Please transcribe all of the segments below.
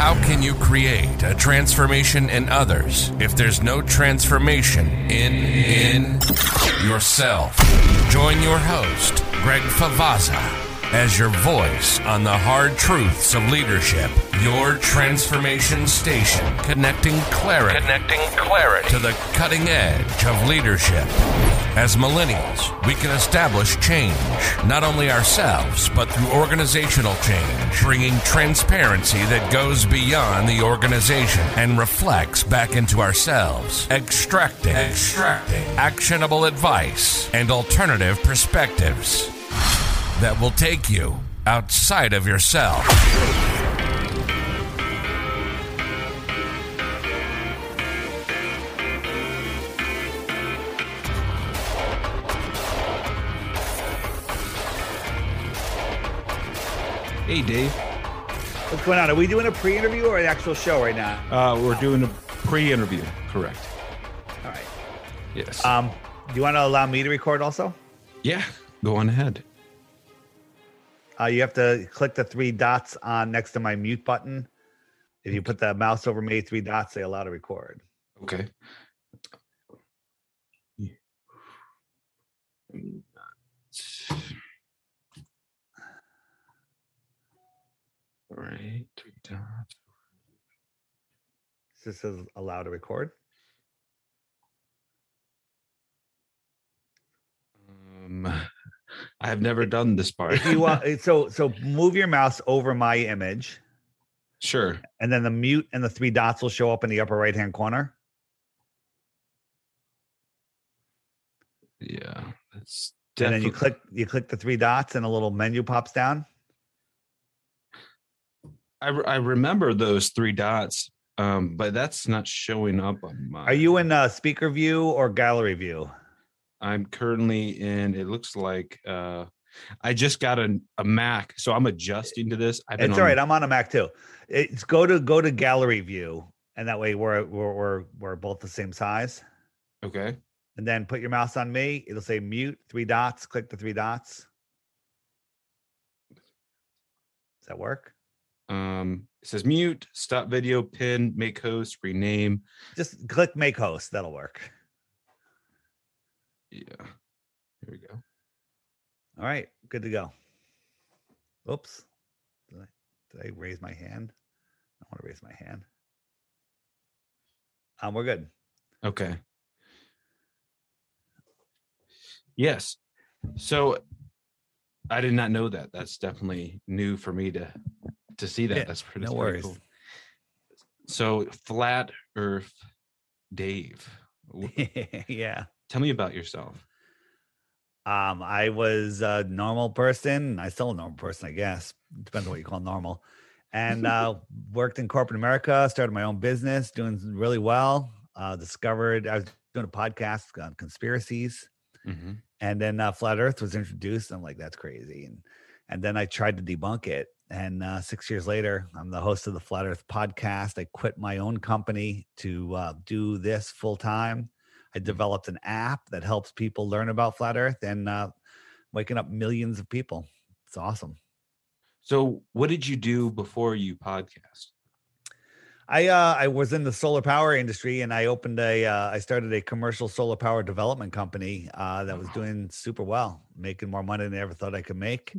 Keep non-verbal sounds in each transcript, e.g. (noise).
How can you create a transformation in others if there's no transformation in in yourself? Join your host, Greg Favazza as your voice on the hard truths of leadership. Your transformation station, connecting clarity, connecting clarity to the cutting edge of leadership. As millennials, we can establish change, not only ourselves, but through organizational change, bringing transparency that goes beyond the organization and reflects back into ourselves, extracting, extracting actionable advice and alternative perspectives that will take you outside of yourself. Hey, Dave. What's going on? Are we doing a pre-interview or an actual show right now? Uh, we're doing a pre-interview. Correct. All right. Yes. Um, do you want to allow me to record also? yeah. Go on ahead. Uh, you have to click the three dots on next to my mute button. If you put the mouse over me, three dots, they allow to record. Okay. All right. Three dots. This says allow to record. I have never done this part. If you want, so so move your mouse over my image, sure. and then the mute and the three dots will show up in the upper right hand corner. Yeah. That's And then you click you click the three dots, and a little menu pops down. I, re- I remember those three dots, um, but that's not showing up on my. Are you in uh, speaker view or gallery view? I'm currently in. It looks like uh, I just got a, a Mac, so I'm adjusting to this. I've been It's all on- right. I'm on a Mac too. It's go to go to gallery view, and that way we're we're we're, we're both the same size. Okay. And then put your mouse on me. It'll say mute three dots. Click the three dots. Does that work? Um, it says mute, stop video, pin, make host, rename. Just click make host. That'll work. Yeah. Here we go. All right, good to go. Oops. Did I, did I raise my hand? I want to raise my hand. Um, we're good. Okay. Yes. So I did not know that. That's definitely new for me to to see that. Yeah, that's pretty, no worries. cool. So flat Earth, Dave. (laughs) yeah. Tell me about yourself. Um, I was a normal person. I still a normal person, I guess. Depends on what you call normal. And (laughs) uh, worked in corporate America. Started my own business, doing really well. Uh, discovered I was doing a podcast on conspiracies, Mhm. and then uh, flat Earth was introduced. I'm like, that's crazy. And and then I tried to debunk it. And uh, six years later, I'm the host of the Flat Earth podcast. I quit my own company to uh, do this full time. I developed an app that helps people learn about flat Earth and uh, waking up millions of people. It's awesome. So what did you do before you podcast? I uh, I was in the solar power industry and I opened a uh, I started a commercial solar power development company uh, that was doing super well, making more money than I ever thought I could make.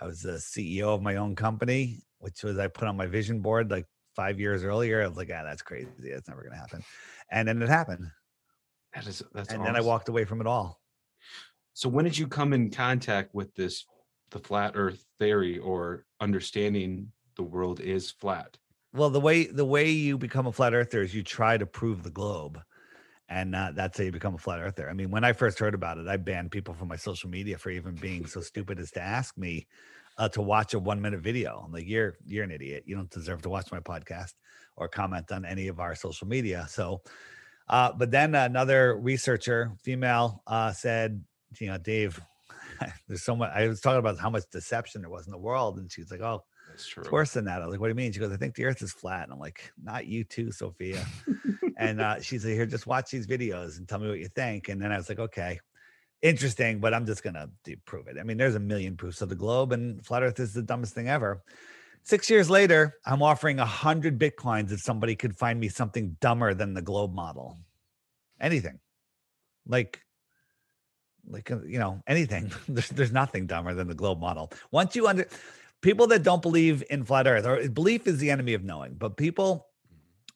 I was the CEO of my own company, which was I put on my vision board like five years earlier. I was like, ah, that's crazy. That's never gonna happen. And then it happened. That is that's and then I walked away from it all. So when did you come in contact with this the flat earth theory or understanding the world is flat? Well, the way the way you become a flat earther is you try to prove the globe, and uh, that's how you become a flat earther. I mean, when I first heard about it, I banned people from my social media for even being so stupid as to ask me uh, to watch a one minute video. I'm like, you're you're an idiot. You don't deserve to watch my podcast or comment on any of our social media. So, uh, but then another researcher, female, uh, said, you know, Dave, (laughs) there's so much. I was talking about how much deception there was in the world, and she's like, oh. That's true. It's worse than that. I was like, what do you mean? She goes, I think the earth is flat. And I'm like, not you too, Sophia. (laughs) and uh, she's like, here, just watch these videos and tell me what you think. And then I was like, okay, interesting, but I'm just going to prove it. I mean, there's a million proofs of the globe, and flat earth is the dumbest thing ever. Six years later, I'm offering a hundred bitcoins if somebody could find me something dumber than the globe model. Anything, like, like uh, you know, anything. (laughs) there's there's nothing dumber than the globe model. Once you under people that don't believe in flat Earth, or belief is the enemy of knowing, but people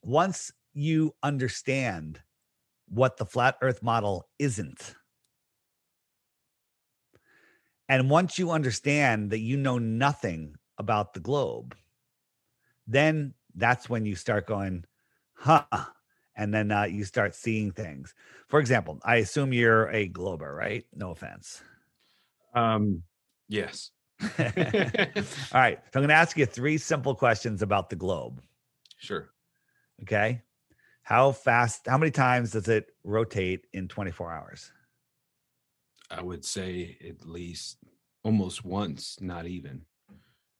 once you understand what the flat Earth model isn't. And once you understand that you know nothing about the globe, then that's when you start going, huh? And then uh, you start seeing things. For example, I assume you're a glober, right? No offense. Um, yes. (laughs) All right. So I'm going to ask you three simple questions about the globe. Sure. Okay. How fast, how many times does it rotate in 24 hours? I would say at least almost once, not even.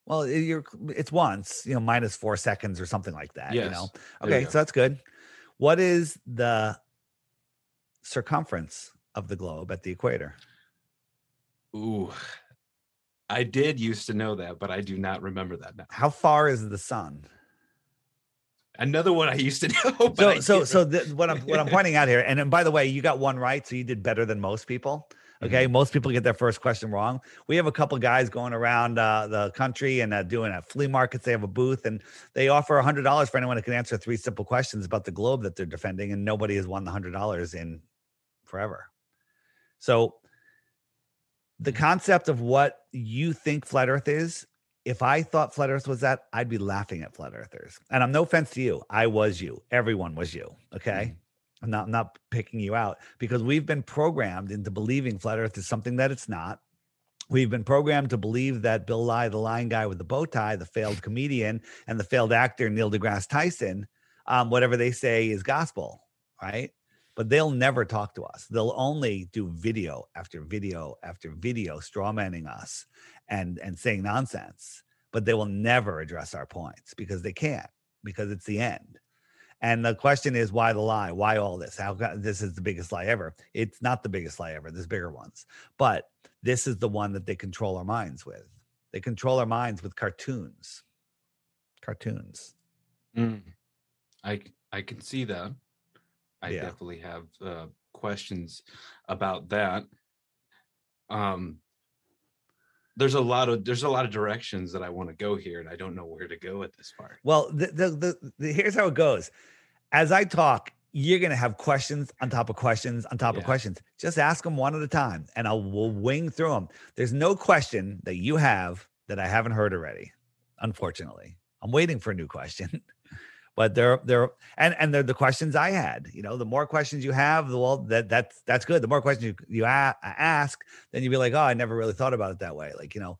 Well, you're it's once, you know, minus four seconds or something like that. Yes. You know. There you Okay, so that's good. What is the circumference of the globe at the equator? Ooh, I did used to know that, but I do not remember that now. How far is the sun? Another one I used to (laughs) know. But So, so, so the, what I'm what I'm pointing out here, and then by the way, you got one right, so you did better than most people. Mm-hmm. Okay, most people get their first question wrong. We have a couple guys going around uh, the country and uh, doing at flea markets. They have a booth and they offer a hundred dollars for anyone who can answer three simple questions about the globe that they're defending, and nobody has won the hundred dollars in forever. So, the concept of what you think flat Earth is. If I thought flat Earth was that, I'd be laughing at flat earthers. And I'm no offense to you. I was you. Everyone was you. Okay. I'm not, I'm not picking you out because we've been programmed into believing flat earth is something that it's not. We've been programmed to believe that Bill Nye, the lying guy with the bow tie, the failed comedian, and the failed actor Neil deGrasse Tyson, um, whatever they say is gospel, right? But they'll never talk to us. They'll only do video after video after video, strawmanning us and and saying nonsense. But they will never address our points because they can't, because it's the end. And the question is, why the lie? Why all this? How this is the biggest lie ever? It's not the biggest lie ever. There's bigger ones, but this is the one that they control our minds with. They control our minds with cartoons. Cartoons. Mm. I can see that. I Yeah. definitely have uh, questions about that. Um, there's a lot of there's a lot of directions that I want to go here, and I don't know where to go at this part. Well, the, the, the, the here's how it goes. As I talk, you're gonna have questions on top of questions on top of questions. Just ask them one at a time, and I'll we'll wing through them. There's no question that you have that I haven't heard already. Unfortunately, I'm waiting for a new question. (laughs) But they're they're and and they're the questions I had. You know, the more questions you have, the well that that's that's good. The more questions you you a- ask, then you'd be like, oh, I never really thought about it that way. Like you know,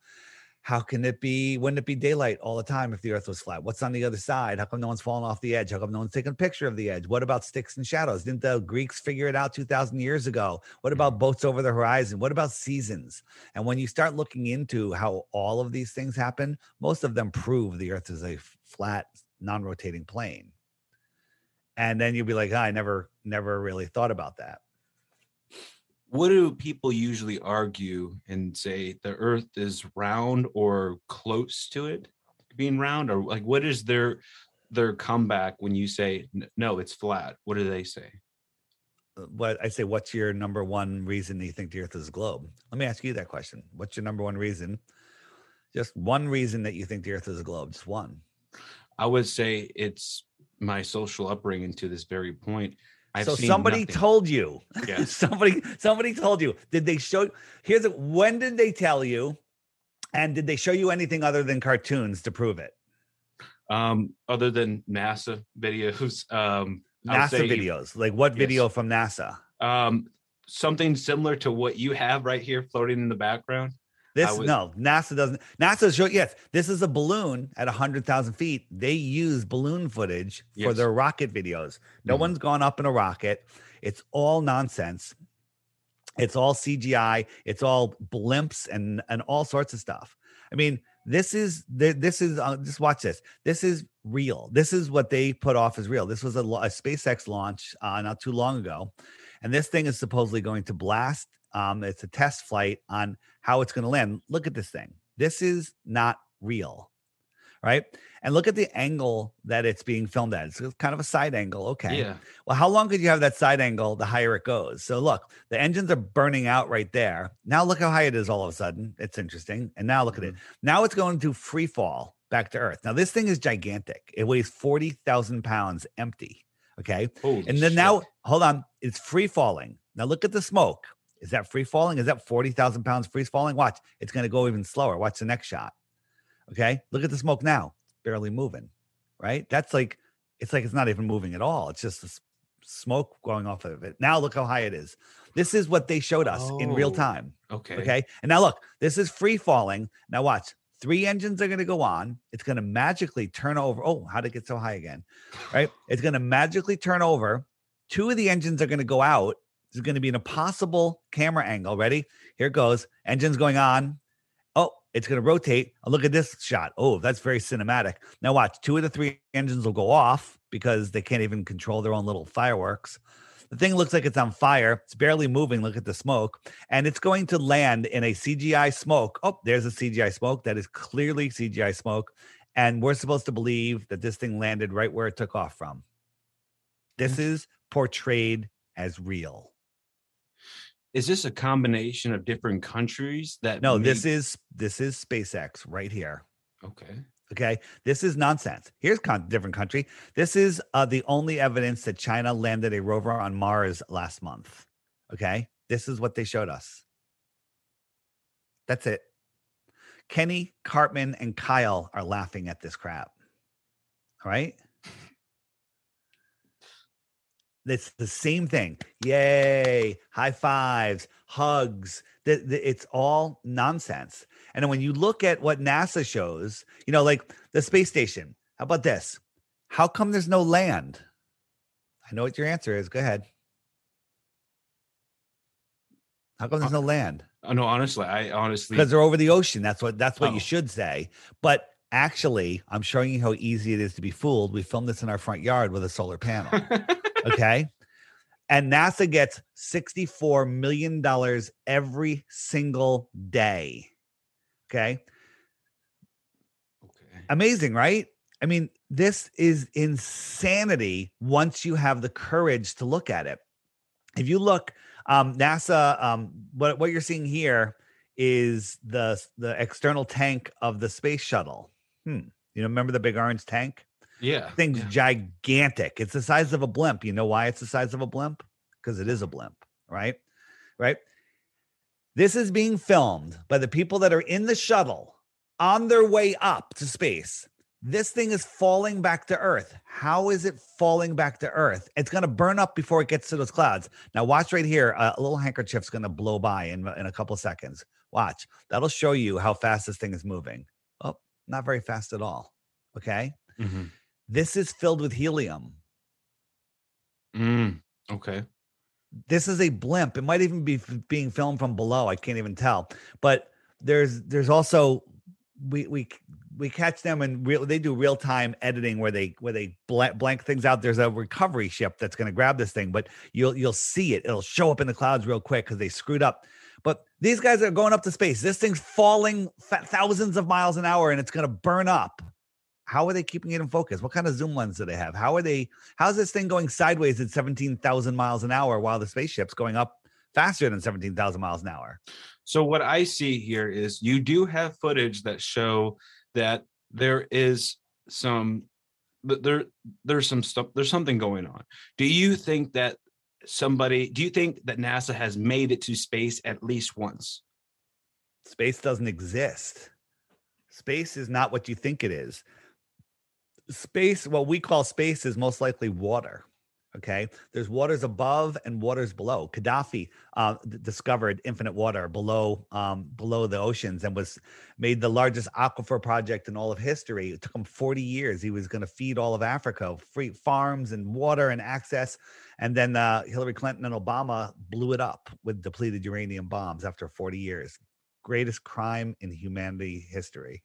how can it be wouldn't it be daylight all the time if the earth was flat? What's on the other side? How come no one's falling off the edge? How come no one's taking a picture of the edge? What about sticks and shadows? Didn't the greeks figure it out 2000 years ago? What about boats over the horizon? What about seasons? And when you start looking into how all of these things happen most of them prove the earth is a flat non-rotating plane and then you'll be like "Ah, i never never really thought about that What do people usually argue and say the Earth is round or close to it being round, or like what is their their comeback when you say no, it's flat? What do they say? Uh, what I say, what's your number one reason you think the earth is a globe? Let me ask you that question. What's your number one reason? Just one reason that you think the earth is a globe, just one. I would say it's my social upbringing to this very point. I've so somebody nothing. told you. Yes. (laughs) somebody somebody told you. Did they show here's it. When did they tell you? And did they show you anything other than cartoons to prove it? um, other than NASA videos. (laughs) Um, NASA videos. Like what Yes. video from NASA? Um, something similar to what you have right here floating in the background. This would- no, NASA doesn't. NASA show yes, this is a balloon at hundred thousand feet. They use balloon footage for Yes. their rocket videos. No Mhm. one's gone up in a rocket. It's all nonsense. It's all CGI. It's all blimps and and all sorts of stuff. I mean, this is this is uh, just watch this. This is real. This is what they put off as real. This was a, a SpaceX launch uh, not too long ago, and this thing is supposedly going to blast. Um, it's a test flight on how it's going to land. Look at this thing. This is not real. right? And look at the angle that it's being filmed at. It's kind of a side angle. Okay. Yeah. Well, how long could you have that side angle? The higher it goes. So look, the engines are burning out right there. Now look how high it is all of a sudden. It's interesting. And now look at it. Now it's going to free fall back to Earth. Now this thing is gigantic. It weighs forty thousand pounds empty. Okay. Holy And then shit. now, hold on, it's free falling. Now look at the smoke. Is that free falling? Is that 40,000 pounds free falling? Watch, it's going to go even slower. Watch the next shot. Okay. Look at the smoke now, barely moving, right? That's like, it's like it's not even moving at all. It's just the smoke going off of it. Now look how high it is. This is what they showed us in real Oh, time. okay. Okay. And now look, this is free falling. Now watch. Three engines are going to go on. It's going to magically turn over. Oh, how'd it get so high again? Right. It's going to magically turn over. Two of the engines are going to go out. This is going to be an impossible camera angle. Ready? Here it goes. Engines going on. Oh, it's going to rotate. Oh, look at this shot. Oh, that's very cinematic. Now watch. Two of the three engines will go off because they can't even control their own little fireworks. The thing looks like it's on fire. It's barely moving. Look at the smoke and it's going to land in a CGI smoke. Oh, there's a CGI smoke that is clearly CGI smoke. And we're supposed to believe that this thing landed right where it took off from. This is portrayed as real. Is this a combination of different countries that No, this is this is SpaceX right here. okay. Okay, this is nonsense. Here's con- different country. This is uh, the only evidence that China landed a rover on Mars last month. Okay, this is what they showed us. That's it. Kenny, Cartman, and Kyle are laughing at this crap. All right. It's the same thing. Yay. High fives, hugs. It's all nonsense. And when you look at what NASA shows, you know, like the space station, how about this? How come there's no land? I know what your answer is. Go ahead. How come there's no uh, land? Oh, no, honestly, I honestly Because they're over the ocean. That's what that's what Oh. you should say. But actually, I'm showing you how easy it is to be fooled. We filmed this in our front yard with a solar panel. (laughs) okay. (laughs) And NASA gets $64 million every single day. Okay. okay. Amazing, right? I mean, this is insanity once you have the courage to look at it. If you look, um, NASA, um, what, what you're seeing here is the the external tank of the space shuttle. Hmm. You know, remember the big orange tank? Yeah. thing's yeah. gigantic. It's the size of a blimp. You know why it's the size of a blimp? Because it is a blimp, right? Right. This is being filmed by the people that are in the shuttle on their way up to space. This thing is falling back to Earth. How is it falling back to Earth? It's going to burn up before it gets to those clouds. Now, watch right here. A little handkerchief's going to blow by in, in a couple seconds. Watch. That'll show you how fast this thing is moving. Oh, not very fast at all. Okay. Mhm. This is filled with helium. Mm, okay. This is a blimp. It might even be f- being filmed from below. I can't even tell. But there's there's also we we we catch them and real they do real time editing where they where they blank, blank things out. There's a recovery ship that's going to grab this thing, but you'll you'll see it. It'll show up in the clouds real quick because they screwed up. But these guys are going up to space. This thing's falling fa- thousands of miles an hour and it's going to burn up. How are they keeping it in focus? What kind of zoom lens do they have? How are they? How's this thing going sideways at 17,000 miles an hour while the spaceship's going up faster than 17,000 miles an hour? So what I see here is you do have footage that show that there is some there there's some stuff there's something going on. Do you think that somebody do you think that NASA has made it to space at least once? Space doesn't exist. Space is not what you think it is. Space, what we call space, is most likely water. Okay. There's waters above and waters below. Gaddafi uh, d- discovered infinite water below um, below the oceans and was made the largest aquifer project in all of history. It took him 40 years. He was going to feed all of Africa, free farms and water and access. And then uh, Hillary Clinton and Obama blew it up with depleted uranium bombs after 40 years. Greatest crime in humanity history.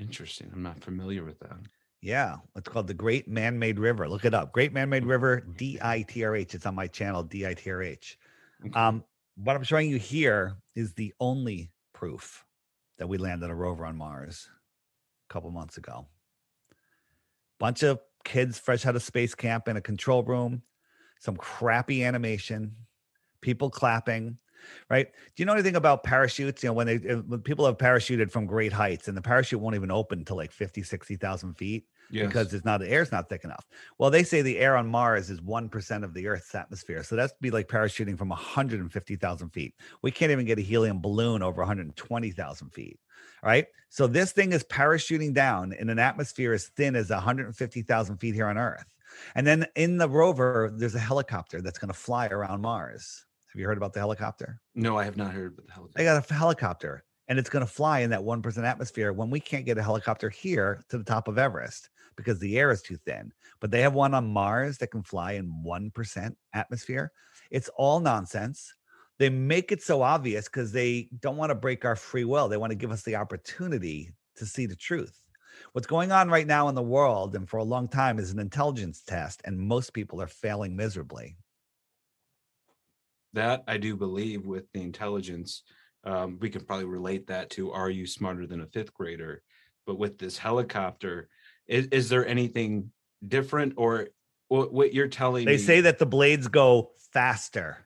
Interesting. I'm not familiar with that. Yeah, it's called the Great Man-Made River. Look it up. Great Man-Made River, D I T R H. It's on my channel, D I T R H. Um, what I'm showing you here is the only proof that we landed a rover on Mars. a couple months ago. Bunch of kids fresh out of space camp in a control room, some crappy animation, people clapping, right? Do you know anything about parachutes? You know, when they when people have parachuted from great heights and the parachute won't even open to like 50, 60,000 feet Yes. because it's not the air's not thick enough. Well, they say the air on Mars is one percent of the Earth's atmosphere, so that's be like parachuting from 150,000 feet. We can't even get a helium balloon over 120,000 feet. Right. So this thing is parachuting down in an atmosphere as thin as 150,000 feet here on Earth. And then in the rover, there's a helicopter that's going to fly around Mars. Have you heard about the helicopter? no, I have not heard about the hell. They got a helicopter and it's going to fly in that 1% atmosphere when we can't get a helicopter here to the top of Everest because the air is too thin. But they have one on Mars that can fly in 1% atmosphere. It's all nonsense. They make it so obvious because they don't want to break our free will. They want to give us the opportunity to see the truth. What's going on right now in the world and for a long time is an intelligence test, and most people are failing miserably. That I do believe with the intelligence. Um, we can probably relate that to are you smarter than a fifth grader? But with this helicopter, is, is there anything different or what, what you're telling They me? say that the blades go faster.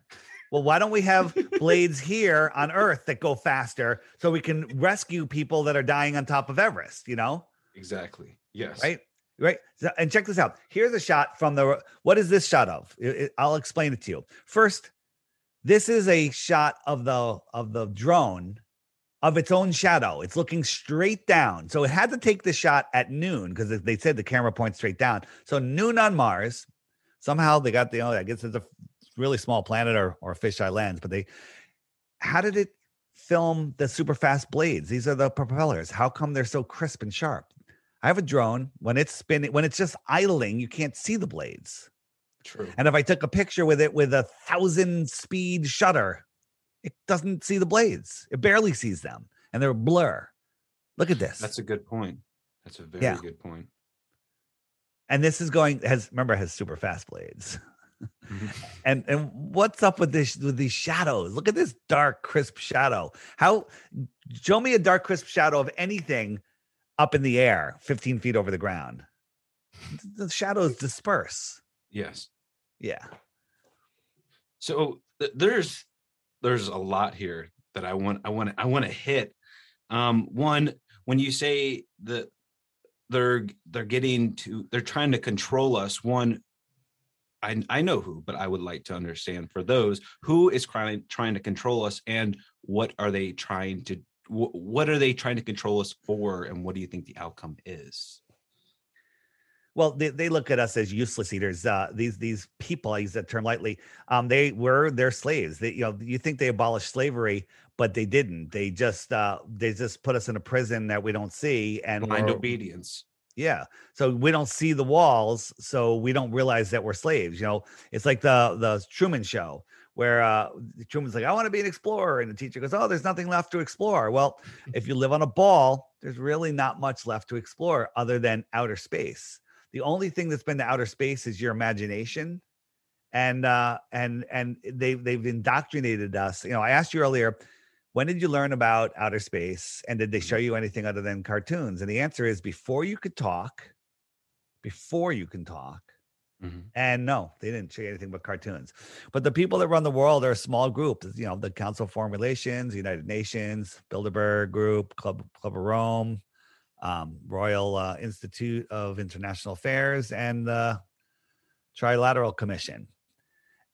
Well, why don't we have (laughs) blades here on Earth that go faster so we can rescue people that are dying on top of Everest, you know? exactly. Yes. Right? Right. And check this out. Here's a shot from the what is this shot of? I'll explain it to you. First, this is a shot of the of the drone of its own shadow. It's looking straight down. So it had to take the shot at noon because they said the camera points straight down. So noon on Mars. Somehow they got the, oh, I guess it's a really small planet or, or a fisheye lens, but they, how did it film the super fast blades? These are the propellers. How come they're so crisp and sharp? I have a drone. When it's spinning, when it's just idling, you can't see the blades. True. And if I took a picture with it with a thousand speed shutter, it doesn't see the blades. It barely sees them and they're a blur. Look at this. That's a good point. That's a very Yeah. good point. and this is going has remember has super fast blades. Mhm. (laughs) And and what's up with this with these shadows? Look at this dark, crisp shadow. How show me a dark, crisp shadow of anything up in the air, 15 feet over the ground. The shadows disperse. Yes. Yeah. So th- there's there's a lot here that I want I want I want to hit. Um, one when you say that they're they're getting to they're trying to control us. One, I I know who, but I would like to understand for those who is trying trying to control us and what are they trying to wh- what are they trying to control us for and what do you think the outcome is? Well, they, they look at us as useless eaters. Uh, these these people, I use that term lightly. Um, they were their slaves. They, you know, you think they abolished slavery, but they didn't. They just uh, they just put us in a prison that we don't see, and Blind obedience. yeah, so we don't see the walls, so we don't realize that we're slaves. You know, it's like the the Truman Show where uh, Truman's like, "I want to be an explorer," and the teacher goes, "Oh, there's nothing left to explore." Well, (laughs) if you live on a ball, there's really not much left to explore other than outer space. The only thing that's been to outer space is your imagination, and uh, and and they they've indoctrinated us. You know, I asked you earlier, when did you learn about outer space, and did they show you anything other than cartoons? And the answer is before you could talk, before you can talk. Mhm. And no, they didn't show you anything but cartoons. But the people that run the world are a small group. You know, the Council of Foreign Relations, United Nations, Bilderberg Group, Club Club of Rome, um, Royal uh, Institute of International Affairs, and the Trilateral Commission.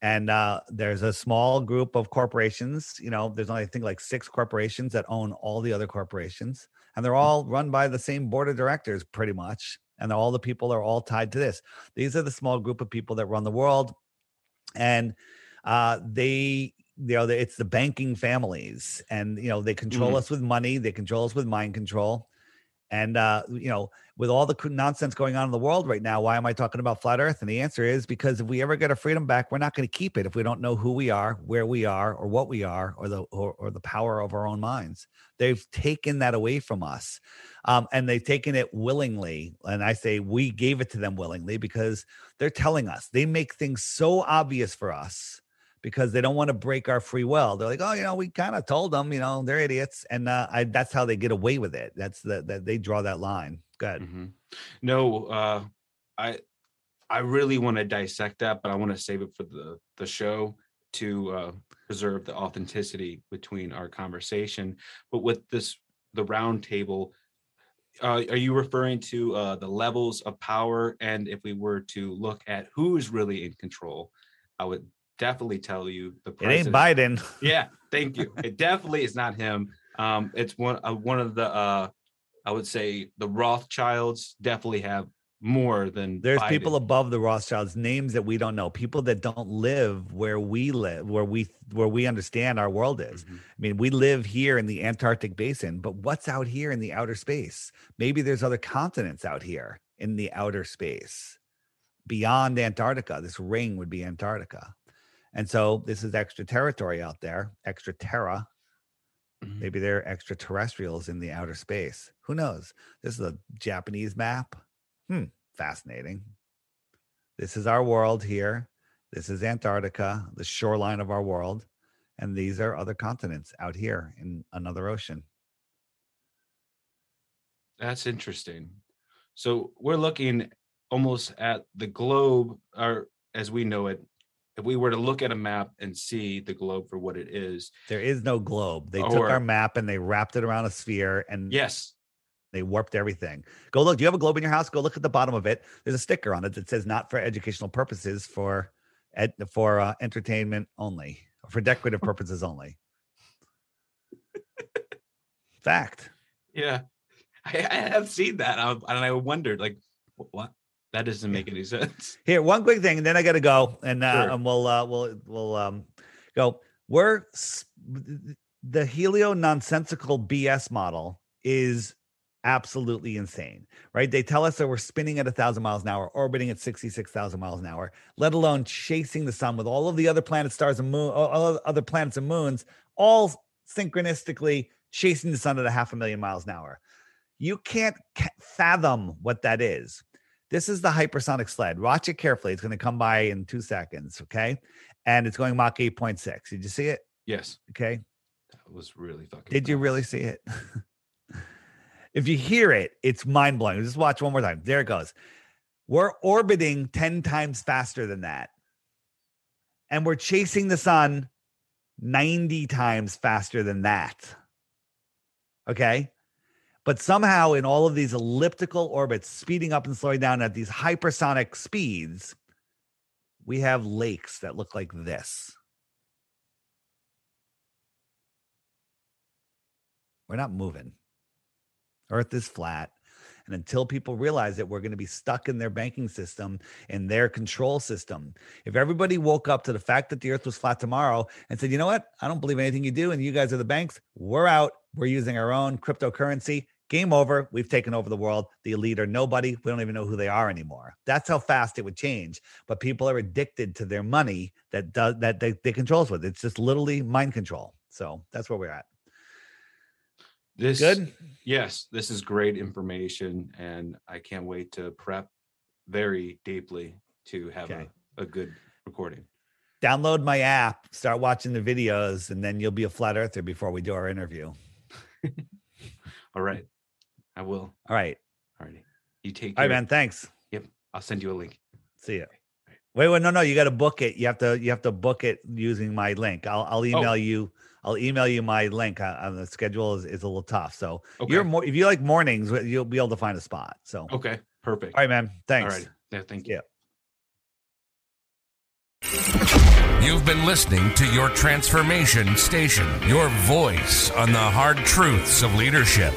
And uh, there's a small group of corporations. You know, there's only I think like six corporations that own all the other corporations, and they're all run by the same board of directors, pretty much. And all the people are all tied to this. These are the small group of people that run the world, and uh, they, you know, it's the banking families, and you know, they control Mhm. us with money, they control us with mind control, and uh, you know, with all the nonsense going on in the world right now, why am I talking about flat Earth? And the answer is because if we ever get our freedom back, we're not going to keep it if we don't know who we are, where we are, or what we are, or the or, or the power of our own minds. They've taken that away from us, um, and they've taken it willingly. And I say we gave it to them willingly because they're telling us they make things so obvious for us because they don't want to break our free will. They're like, oh, you know, we kind of told them, you know, they're idiots, and uh, I, that's how they get away with it. That's the that they draw that line. Good. Mhm. No, uh, I I really want to dissect that, but I want to save it for the the show to uh, preserve the authenticity between our conversation. But with this, the round table, uh, are you referring to uh, the levels of power? And if we were to look at who's really in control, I would definitely tell you the It ain't. Biden. (laughs) Yeah, (laughs) thank you. It definitely is not him. Um, it's one uh, one of the uh, I would say the Rothschilds definitely have more than There's people above the Rothschilds, names that we don't know, people that don't live where we live, where we where we understand our world is. Mhm. I mean, we live here in the Antarctic basin, but what's out here in the outer space? Maybe there's other continents out here in the outer space beyond Antarctica. This ring would be Antarctica. And so this is extra territory out there, extra terra. Mhm. Maybe they're extraterrestrials in the outer space. Who knows? This is a Japanese map. Hmm, fascinating. This is our world here. This is Antarctica, the shoreline of our world. And these are other continents out here in another ocean. That's interesting. So we're looking almost at the globe, or as we know it. If we were to look at a map and see the globe for what it is, There is no globe. They took our map and they wrapped it around a sphere and yes, they warped everything. Go look. Do you have a globe in your house? Go look at the bottom of it. There's a sticker on it that says not for educational purposes, for ed, for uh, entertainment only, for decorative (laughs) purposes only. Fact. yeah, I, I have seen that, I- and I wondered, like, what? That doesn't make any sense. (laughs) Here, one quick thing, and then I got to go, and uh, Sure. and we'll uh, we'll we'll um go. We're the helio nonsensical BS model is absolutely insane, right? They tell us that we're spinning at a thousand miles an hour, orbiting at sixty-six thousand miles an hour, let alone chasing the sun with all of the other planets, stars, and moon, all other planets and moons, all synchronistically chasing the sun at a half a million miles an hour. You can't fathom what that is. This is the hypersonic sled. Watch it carefully. It's going to come by in two seconds. Okay. And it's going Mach 8.6. Did you see it? Yes, Okay. that was really fucking. Did you really see it? (laughs) if you hear it, it's mind blowing. Just watch one more time. There it goes. We're orbiting 10 times faster than that. And we're chasing the sun 90 times faster than that. Okay. But somehow, in all of these elliptical orbits, speeding up and slowing down at these hypersonic speeds, we have lakes that look like this. We're not moving. Earth is flat. And until people realize that we're going to be stuck in their banking system, in their control system. If everybody woke up to the fact that the earth was flat tomorrow and said, you know what? I don't believe anything you do, and you guys are the banks, we're out. We're using our own cryptocurrency. Game over. We've taken over the world. The elite are nobody. We don't even know who they are anymore. That's how fast it would change. But people are addicted to their money that does that they, they controls with. It's just literally mind control. So that's where we're at. This Good. Yes, this is great information, and I can't wait to prep very deeply to have Okay. a, a good recording. download my app, start watching the videos, and then you'll be a flat earther before we do our interview. (laughs) All right, I will. All right. All righty, you take All care. right, man. Thanks. Yep. I'll send you a link. See ya. Wait, wait, no, no. You got to book it. You have to, you have to book it using my link. I'll, I'll email you. I'll email you my link. Uh, the schedule is, is a little tough. So Okay. you're more, if you like mornings, you'll be able to find a spot. So, Okay, perfect. All right, man. Thanks. All right. Yeah, thank you. Yeah. You've been listening to your transformation station, your voice on the hard truths of leadership.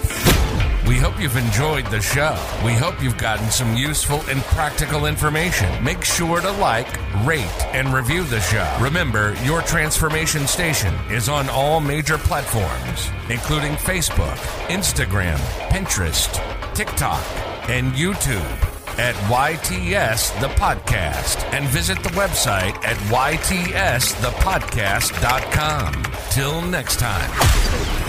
We hope you've enjoyed the show. We hope you've gotten some useful and practical information. Make sure to like, rate, and review the show. Remember, your transformation station is on all major platforms, including Facebook, Instagram, Pinterest, TikTok, and YouTube at YTS The Podcast and visit the website at YTSThePodcast.com. Till next time.